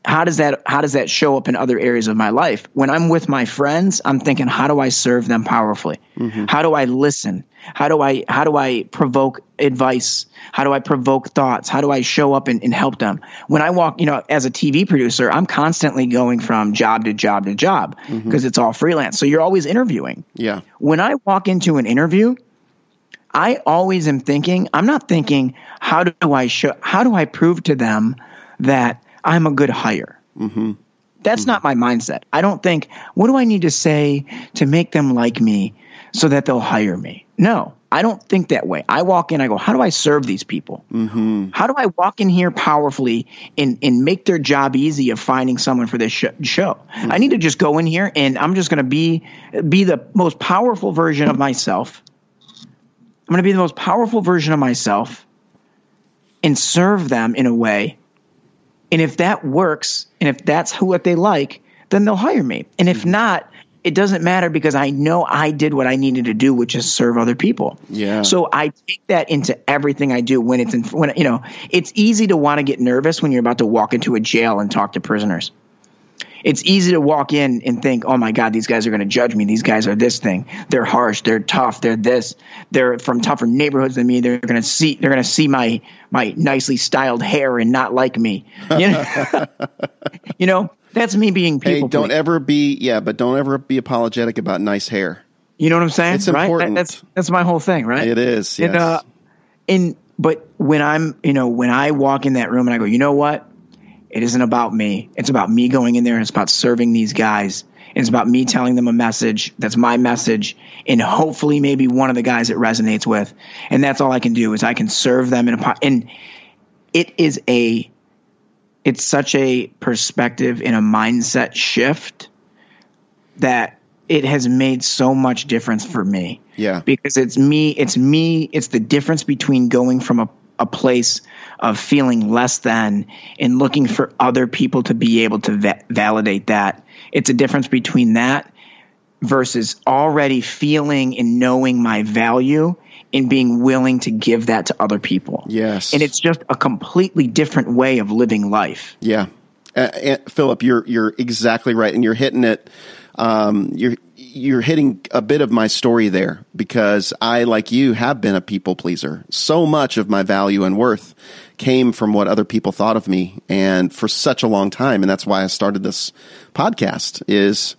Speaker 2: how does that how does that show up in other areas of my life? When i'm with my friends i'm thinking how do i serve them powerfully? Mm-hmm. How do i listen? How do i how do i provoke advice? How do i provoke thoughts? How do i show up and, and help them? When i walk you know as a tv producer i'm constantly going from job to job to job mm-hmm. because it's all freelance. So you're always interviewing.
Speaker 1: Yeah.
Speaker 2: when I walk into an interview, I always am thinking, I'm not thinking, how do I show, how do I prove to them that I'm a good hire? Mm-hmm. That's not my mindset. I don't think, what do I need to say to make them like me so that they'll hire me? No, I don't think that way. I walk in, I go, how do I serve these people? Mm-hmm. How do I walk in here powerfully and, and make their job easy of finding someone for this sh- show? I need to just go in here and I'm just going to be be the most powerful version of myself. I'm going to be the most powerful version of myself and serve them in a way. And if that works, and if that's who what they like, then they'll hire me. And if mm-hmm. not, it doesn't matter because I know I did what I needed to do, which is serve other people.
Speaker 1: Yeah.
Speaker 2: So I take that into everything I do when it's in when you know it's easy to want to get nervous when you're about to walk into a jail and talk to prisoners. It's easy to walk in and think, "Oh my God, these guys are going to judge me. These guys are this thing. They're harsh. They're tough. They're this. They're from tougher neighborhoods than me. They're going to see. They're going to see my my nicely styled hair and not like me." You know, you know that's me being people.
Speaker 1: Hey, don't
Speaker 2: pleasing.
Speaker 1: ever be yeah, but don't ever be apologetic about nice hair.
Speaker 2: You know what I'm saying?
Speaker 1: It's
Speaker 2: right?
Speaker 1: important.
Speaker 2: That- that's that's my whole thing, right?
Speaker 1: It is. Yes.
Speaker 2: And, uh, and but when I'm, you know, when I walk in that room and I go, you know what? It isn't about me. It's about me going in there and it's about serving these guys. It's about me telling them a message that's my message and hopefully maybe one of the guys it resonates with. And that's all I can do is I can serve them in a and it is a it's such a perspective and a mindset shift that it has made so much difference for me.
Speaker 1: Yeah.
Speaker 2: Because it's me, it's me, it's the difference between going from a, a place of feeling less than and looking for other people to be able to va- validate that. It's a difference between that versus already feeling and knowing my value and being willing to give that to other people.
Speaker 1: Yes.
Speaker 2: And it's just a completely different way of living life.
Speaker 1: Yeah. Uh, Phillip, you're you're exactly right, and you're hitting it. Um, you're you're hitting a bit of my story there because I, like you, have been a people pleaser. So much of my value and worth came from what other people thought of me, and for such a long time, and that's why I started this podcast. Is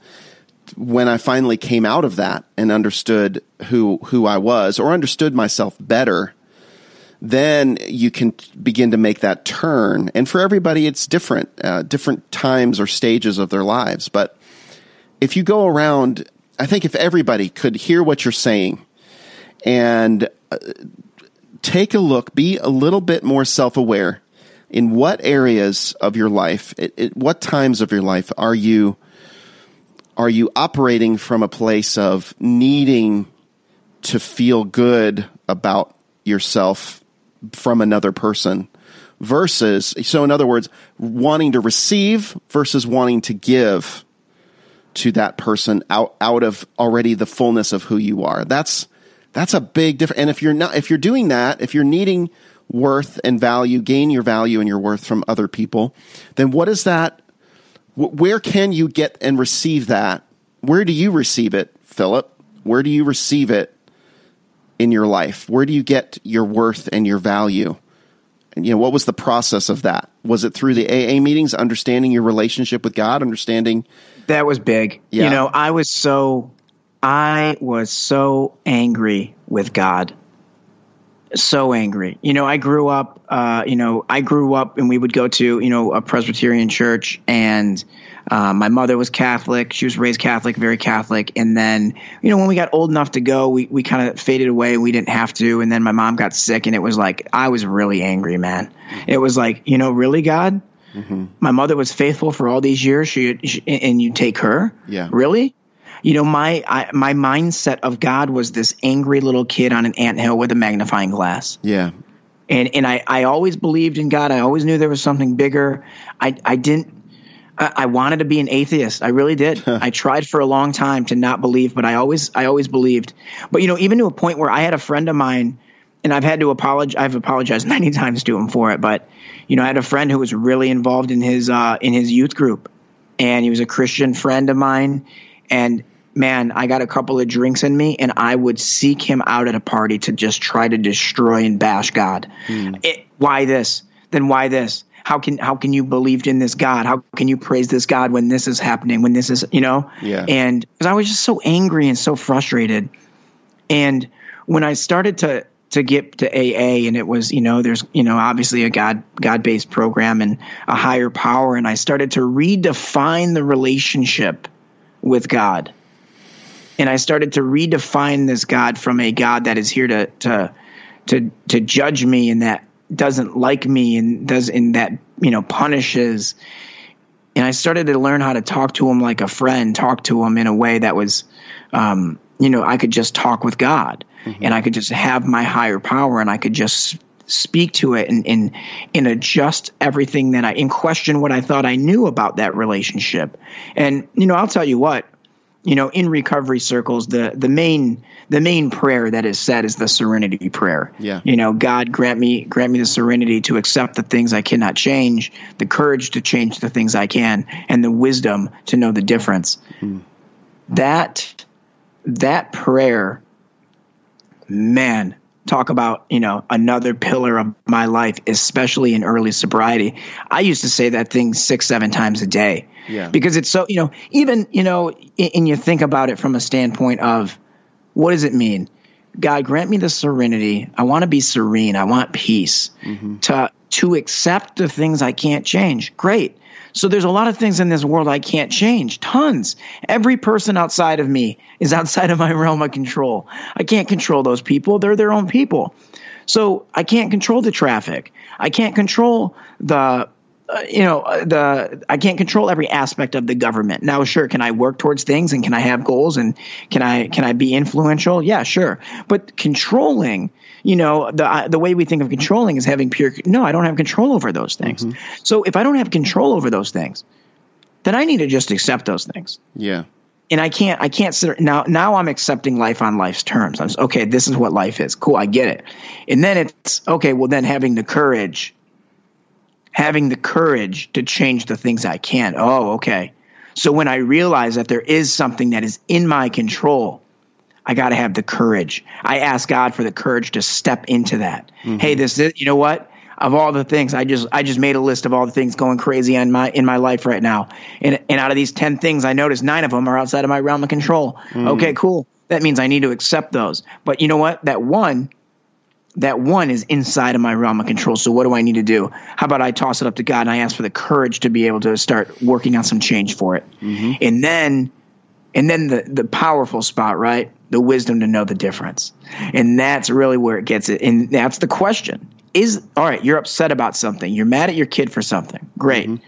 Speaker 1: when I finally came out of that and understood who who I was, or understood myself better then you can begin to make that turn. And for everybody, it's different, uh, different times or stages of their lives. But if you go around, I think if everybody could hear what you're saying and uh, take a look, be a little bit more self aware in what areas of your life, what times of your life are you are you operating from a place of needing to feel good about yourself from another person versus, so in other words, wanting to receive versus wanting to give to that person out, out of already the fullness of who you are. That's, that's a big difference. And if you're not, if you're doing that, if you're needing worth and value, gain your value and your worth from other people, then what is that? Where can you get and receive that? Where do you receive it, Phillip? Where do you receive it in your life? Where do you get your worth and your value? And, you know, what was the process of that? Was it through the AA meetings, understanding your relationship with God, understanding?
Speaker 2: That was big. Yeah. You know, I was so, I was so angry with God. So angry. You know, I grew up, uh, you know, I grew up and we would go to, you know, a Presbyterian church and, um, my mother was Catholic. She was raised Catholic, very Catholic. And then, you know, when we got old enough to go, we, we kind of faded away. We didn't have to. And then my mom got sick, and it was like, I was really angry, man. It was like, you know, really, God? Mm-hmm. My mother was faithful for all these years. She, she, and you take her?
Speaker 1: Yeah.
Speaker 2: Really? You know, my I, my mindset of God was this angry little kid on an anthill with a magnifying glass.
Speaker 1: Yeah.
Speaker 2: And and I, I always believed in God. I always knew there was something bigger. I I didn't I, wanted to be an atheist. I really did. I tried for a long time to not believe, but I always, I always believed. But you know, even to a point where I had a friend of mine, and I've had to apologize. I've apologized many times to him for it, but you know, I had a friend who was really involved in his uh, in his youth group, and he was a Christian friend of mine. And man, I got a couple of drinks in me, and I would seek him out at a party to just try to destroy and bash God. Hmm. It, why this? Then why this? how can how can you believe in this God? How can you praise this God when this is happening? When this is you know?
Speaker 1: Yeah.
Speaker 2: And because I was just so angry and so frustrated, and when I started to to get to AA and it was you know there's you know obviously a God God based program and a higher power and I started to redefine the relationship with God. And I started to redefine this God from a God that is here to to to to judge me and that doesn't like me and does in that you know punishes. And i started to learn how to talk to him like a friend talk to him in a way that was um, you know i could just talk with god mm-hmm. and i could just have my higher power and i could just speak to it and, and and adjust everything that i and question what i thought i knew about that relationship and you know i'll tell you what you know, in recovery circles, the the main the main prayer that is said is the serenity prayer.
Speaker 1: Yeah.
Speaker 2: You know, God grant me grant me the serenity to accept the things I cannot change, the courage to change the things I can, and the wisdom to know the difference. Mm. That that prayer, man, talk about you know another pillar of my life especially in early sobriety. I used to say that thing six seven times a day.
Speaker 1: Yeah.
Speaker 2: because it's so you know even you know and you think about it from a standpoint of what does it mean? God grant me the serenity. I want to be serene. I want peace mm-hmm. to to accept the things i can't change. Great so there's a lot of things in this world I can't change. Tons. Every person outside of me is outside of my realm of control. I can't control those people. They're their own people. So I can't control the traffic. I can't control the uh, you know, uh, the I can't control every aspect of the government. Now, sure, can I work towards things and can I have goals and can I can I be influential? Yeah, sure. But controlling, you know, the uh, the way we think of controlling is having pure. No, I don't have control over those things. Mm-hmm. So if I don't have control over those things, then I need to just accept those things.
Speaker 1: Yeah
Speaker 2: and I can't I can't sit now now I'm accepting life on life's terms. I'm okay, this is what life is. Cool, I get it. And then it's okay, well then having the courage having the courage to change the things I can't. Oh, okay. So when I realize that there is something that is in my control, I got to have the courage. I ask God for the courage to step into that. Mm-hmm. Hey, this is, you know what? Of all the things, I just I just made a list of all the things going crazy in my in my life right now. And and out of these 10 things, I noticed 9 of them are outside of my realm of control. Mm-hmm. Okay, cool. That means I need to accept those. But you know what? That one that one is inside of my realm of control. So what do I need to do? How about I toss it up to God and I ask for the courage to be able to start working on some change for it. Mm-hmm. And then and then the the powerful spot, right? The wisdom to know the difference. And that's really where it gets it. And that's the question. Is all right, you're upset about something. You're mad at your kid for something. Great. Mm-hmm.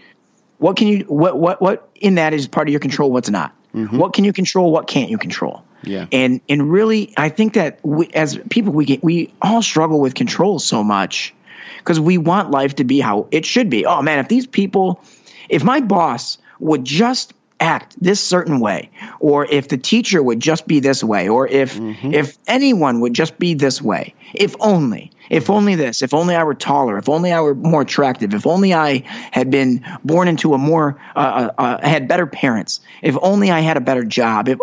Speaker 2: What can you what what what in that is part of your control, what's not? Mm-hmm. What can you control? What can't you control?
Speaker 1: Yeah.
Speaker 2: And and really, I think that we, as people, we get, we all struggle with control so much because we want life to be how it should be. Oh man, if these people, if my boss would just act this certain way. Or if the teacher would just be this way. Or if mm-hmm. if anyone would just be this way. If only if only this. If only i were taller. If only i were more attractive. If only i had been born into a more uh, uh, uh had better parents. If only i had a better job. If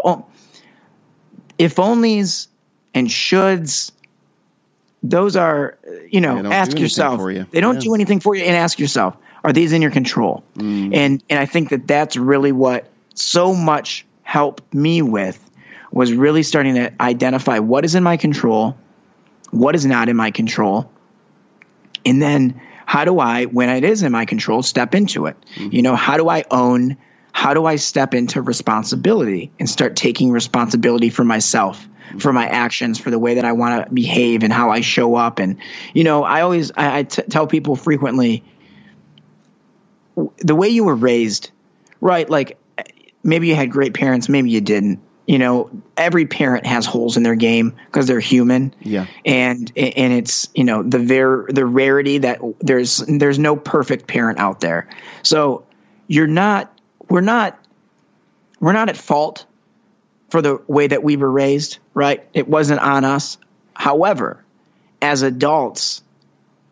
Speaker 2: if onlys and shoulds those are you know ask yourself. you. they don't yeah. do anything for you and ask yourself are these in your control? Mm. And and I think that that's really what so much helped me with was really starting to identify what is in my control, what is not in my control, and then how do I, when it is in my control, step into it? Mm-hmm. You know, how do I own? How do I step into responsibility and start taking responsibility for myself? for my actions, for the way that I want to behave and how I show up. And, you know, I always, I, I t- tell people frequently, the way you were raised, right? Like maybe you had great parents, maybe you didn't. You know, every parent has holes in their game because they're human.
Speaker 1: Yeah.
Speaker 2: And and it's, you know, the ver- the rarity that there's there's no perfect parent out there. So you're not we're not we're not at fault for the way that we were raised, right? It wasn't on us. However, as adults,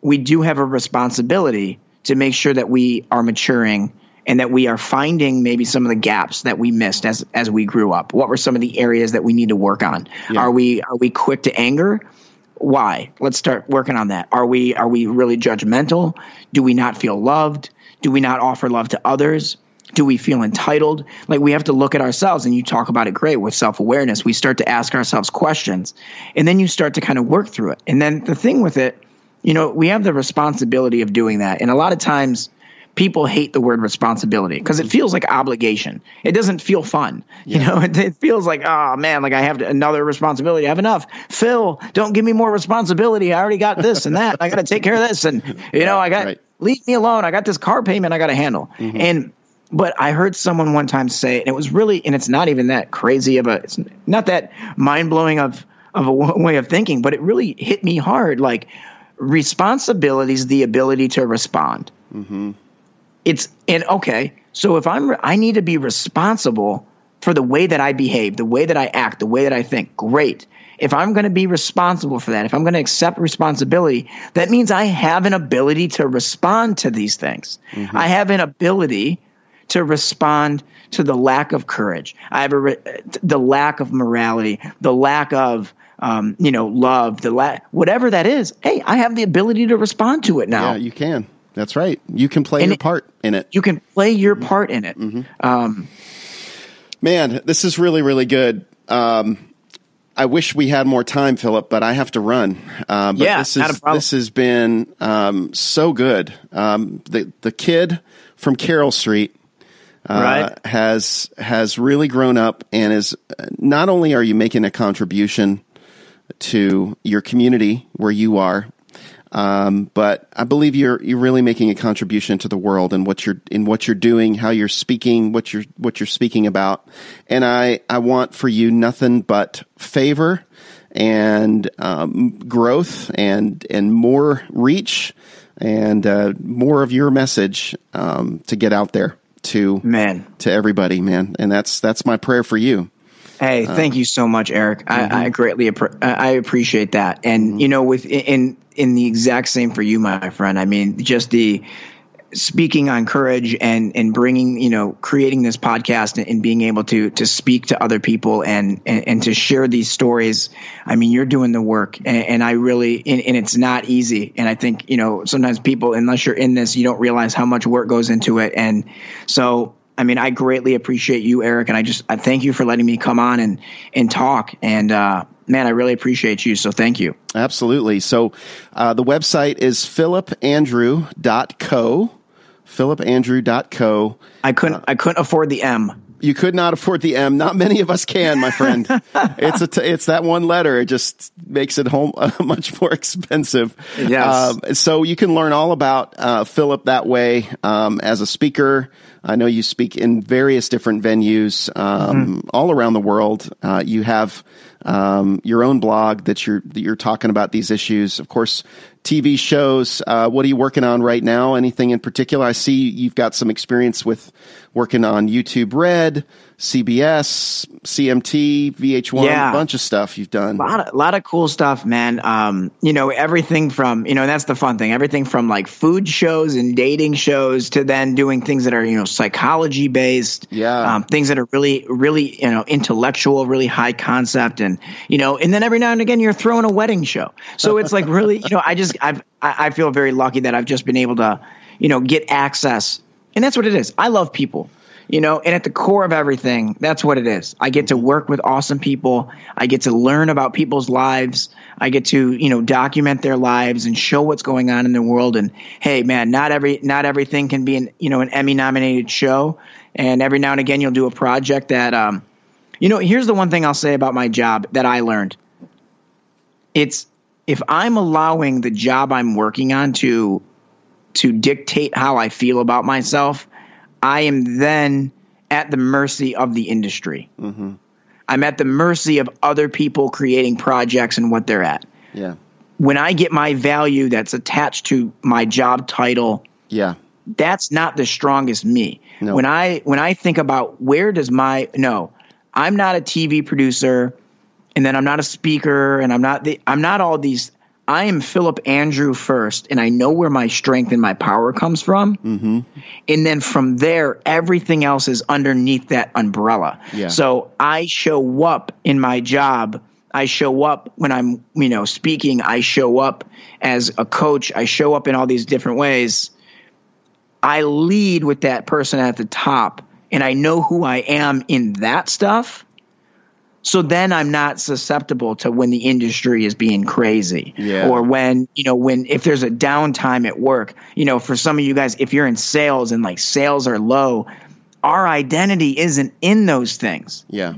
Speaker 2: we do have a responsibility to make sure that we are maturing and that we are finding maybe some of the gaps that we missed as as we grew up. What were some of the areas that we need to work on? Yeah. Are we are we quick to anger? Why? Let's start working on that. Are we are we really judgmental? Do we not feel loved? Do we not offer love to others? Do we feel entitled? Like we have to look at ourselves and you talk about it great with self-awareness. We start to ask ourselves questions and then you start to kind of work through it. And then the thing with it you know, we have the responsibility of doing that. And a lot of times people hate the word responsibility because it feels like obligation. It doesn't feel fun. Yeah. You know, it, it, feels like, oh man, like I have to, another responsibility. I have enough. Phil, don't give me more responsibility. I already got this and that. I got to take care of this. And, you know, I got, right. leave me alone. I got this car payment I got to handle. Mm-hmm. And, but I heard someone one time say, and it was really, and it's not even that crazy of a, it's not that mind blowing of, of a way of thinking, but it really hit me hard. Like, responsibility is the ability to respond. Mm-hmm. It's and okay. So if I'm, I need to be responsible for the way that I behave, the way that I act, the way that I think. Great. If I'm going to be responsible for that, if I'm going to accept responsibility, that means I have an ability to respond to these things. Mm-hmm. I have an ability to respond to the lack of courage. I have a, the lack of morality, the lack of um, you know, love, the la- whatever that is. Hey, I have the ability to respond to it now.
Speaker 1: Yeah, you can. That's right. You can play and your it, part in it.
Speaker 2: You can play your mm-hmm. part in it. Mm-hmm. Um,
Speaker 1: Man, this is really, really good. Um, I wish we had more time, Phillip, but I have to run. Uh, but
Speaker 2: yeah,
Speaker 1: this is this has been um, so good. Um, the the kid from Carroll Street uh, right. has has really grown up and is not only are you making a contribution to your community where you are, Um, but I believe you're you're really making a contribution to the world and what you're in what you're doing, how you're speaking, what you're what you're speaking about. And I I want for you nothing but favor and um, growth and and more reach and uh, more of your message um, to get out there to
Speaker 2: man
Speaker 1: to everybody, man. And that's that's my prayer for you.
Speaker 2: Hey, thank you so much, Eric. Mm-hmm. I, I, greatly appre- I appreciate that. And mm-hmm. you know, with in in the exact same for you, my friend. I mean, just the speaking on courage and and bringing you know creating this podcast and, and being able to to speak to other people and, and, and to share these stories i mean you're doing the work and, and i really and, and, it's not easy and i think you know sometimes people unless you're in this you don't realize how much work goes into it and so I mean, I greatly appreciate you, Eric, and I just I thank you for letting me come on and and talk. And uh, man, I really appreciate you. So thank you.
Speaker 1: Absolutely. So uh, the website is phillipandrew.co. phillipandrew.co.
Speaker 2: I couldn't uh, I couldn't afford the M.
Speaker 1: You could not afford the M. Not many of us can, my friend. it's a t- it's that one letter. It just makes it home uh, much more expensive.
Speaker 2: Yes.
Speaker 1: Um, so you can learn all about uh, Phillip that way um, as a speaker. I know you speak in various different venues um, mm-hmm. all around the world. Uh, you have um, your own blog that you're that you're talking about these issues. Of course, TV shows. Uh, what are you working on right now? Anything in particular? I see you've got some experience with working on YouTube Red. CBS, CMT, VH1, yeah. a bunch of stuff you've done.
Speaker 2: A lot of, lot of cool stuff, man. Um, you know, everything from, you know, that's the fun thing. Everything from like food shows and dating shows to then doing things that are, you know, psychology based.
Speaker 1: Yeah. Um,
Speaker 2: things that are really, really, you know, intellectual, really high concept. And, you know, and then every now and again you're throwing a wedding show. So it's like really, you know, I just, I've, I feel very lucky that I've just been able to, you know, get access. And that's what it is. I love people you know and at the core of everything that's what it is. I get to work with awesome people. I get to learn about people's lives. I get to you know document their lives and show what's going on in the world. And hey man not every not everything can be an you know an emmy nominated show. And every now and again you'll do a project that um you know here's the one thing i'll say about my job that i learned. It's if i'm allowing the job i'm working on to to dictate how i feel about myself I am then at the mercy of the industry. Mm-hmm. I'm at the mercy of other people creating projects and what they're at.
Speaker 1: Yeah.
Speaker 2: When I get my value that's attached to my job title,
Speaker 1: yeah,
Speaker 2: that's not the strongest me. No. When I when I think about where does my no, I'm not a TV producer, and then I'm not a speaker, and I'm not the I'm not all these I am Phillip Andrew first, and I know where my strength and my power comes from. Mm-hmm. And then from there, everything else is underneath that umbrella.
Speaker 1: Yeah.
Speaker 2: So I show up in my job. I show up when I'm, you know, speaking. I show up as a coach. I show up in all these different ways. I lead with that person at the top, and I know who I am in that stuff. So then I'm not susceptible to when the industry is being crazy
Speaker 1: yeah.
Speaker 2: or when, you know, when if there's a downtime at work, you know, for some of you guys, if you're in sales and like sales are low, our identity isn't in those things.
Speaker 1: Yeah.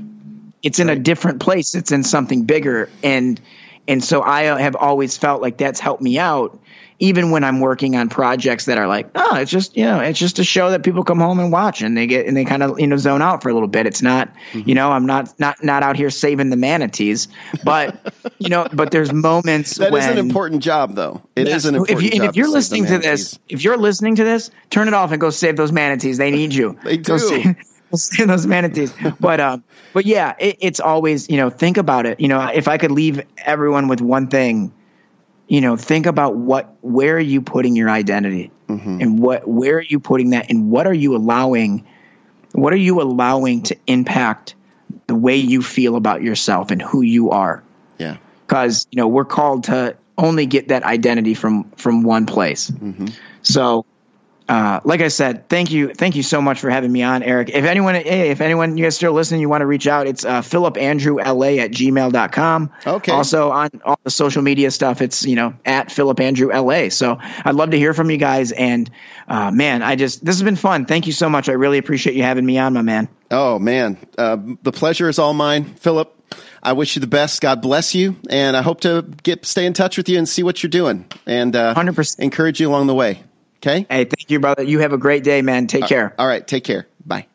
Speaker 2: It's in right. a different place. It's in something bigger. And, and so I have always felt like that's helped me out even when I'm working on projects that are like, oh, it's just you know, it's just a show that people come home and watch, and they get and they kind of you know zone out for a little bit. It's not, mm-hmm. you know, I'm not not not out here saving the manatees, but you know, but there's moments
Speaker 1: that
Speaker 2: when,
Speaker 1: is an important job, though. It yes, is an important
Speaker 2: if you,
Speaker 1: job.
Speaker 2: And if you're listening to this, if you're listening to this, turn it off and go save those manatees. They need you.
Speaker 1: they do.
Speaker 2: Go save, go save those manatees. but um, but yeah, it, it's always you know think about it. You know, if I could leave everyone with one thing you know think about what where are you putting your identity? Mm-hmm. and what where are you putting that? And what are you allowing what are you allowing to impact the way you feel about yourself and who you are?
Speaker 1: Yeah.
Speaker 2: Because you know we're called to only get that identity from from one place. Mm-hmm. so uh, like I said, thank you, thank you so much for having me on, Eric. If anyone, hey, if anyone you guys still listening, you want to reach out, it's uh, phillipandrewla at gmail.com.
Speaker 1: Okay.
Speaker 2: Also on all the social media stuff, it's you know at phillipandrewla. So I'd love to hear from you guys. And uh, man, I just this has been fun. Thank you so much. I really appreciate you having me on, my man.
Speaker 1: Oh man, uh, the pleasure is all mine, Phillip. I wish you the best. God bless you, and I hope to get stay in touch with you and see what you're doing, and uh,
Speaker 2: 100%.
Speaker 1: encourage you along the way. Okay.
Speaker 2: Hey, thank you, brother. You have a great day, man. Take uh, care.
Speaker 1: All right. Take care. Bye.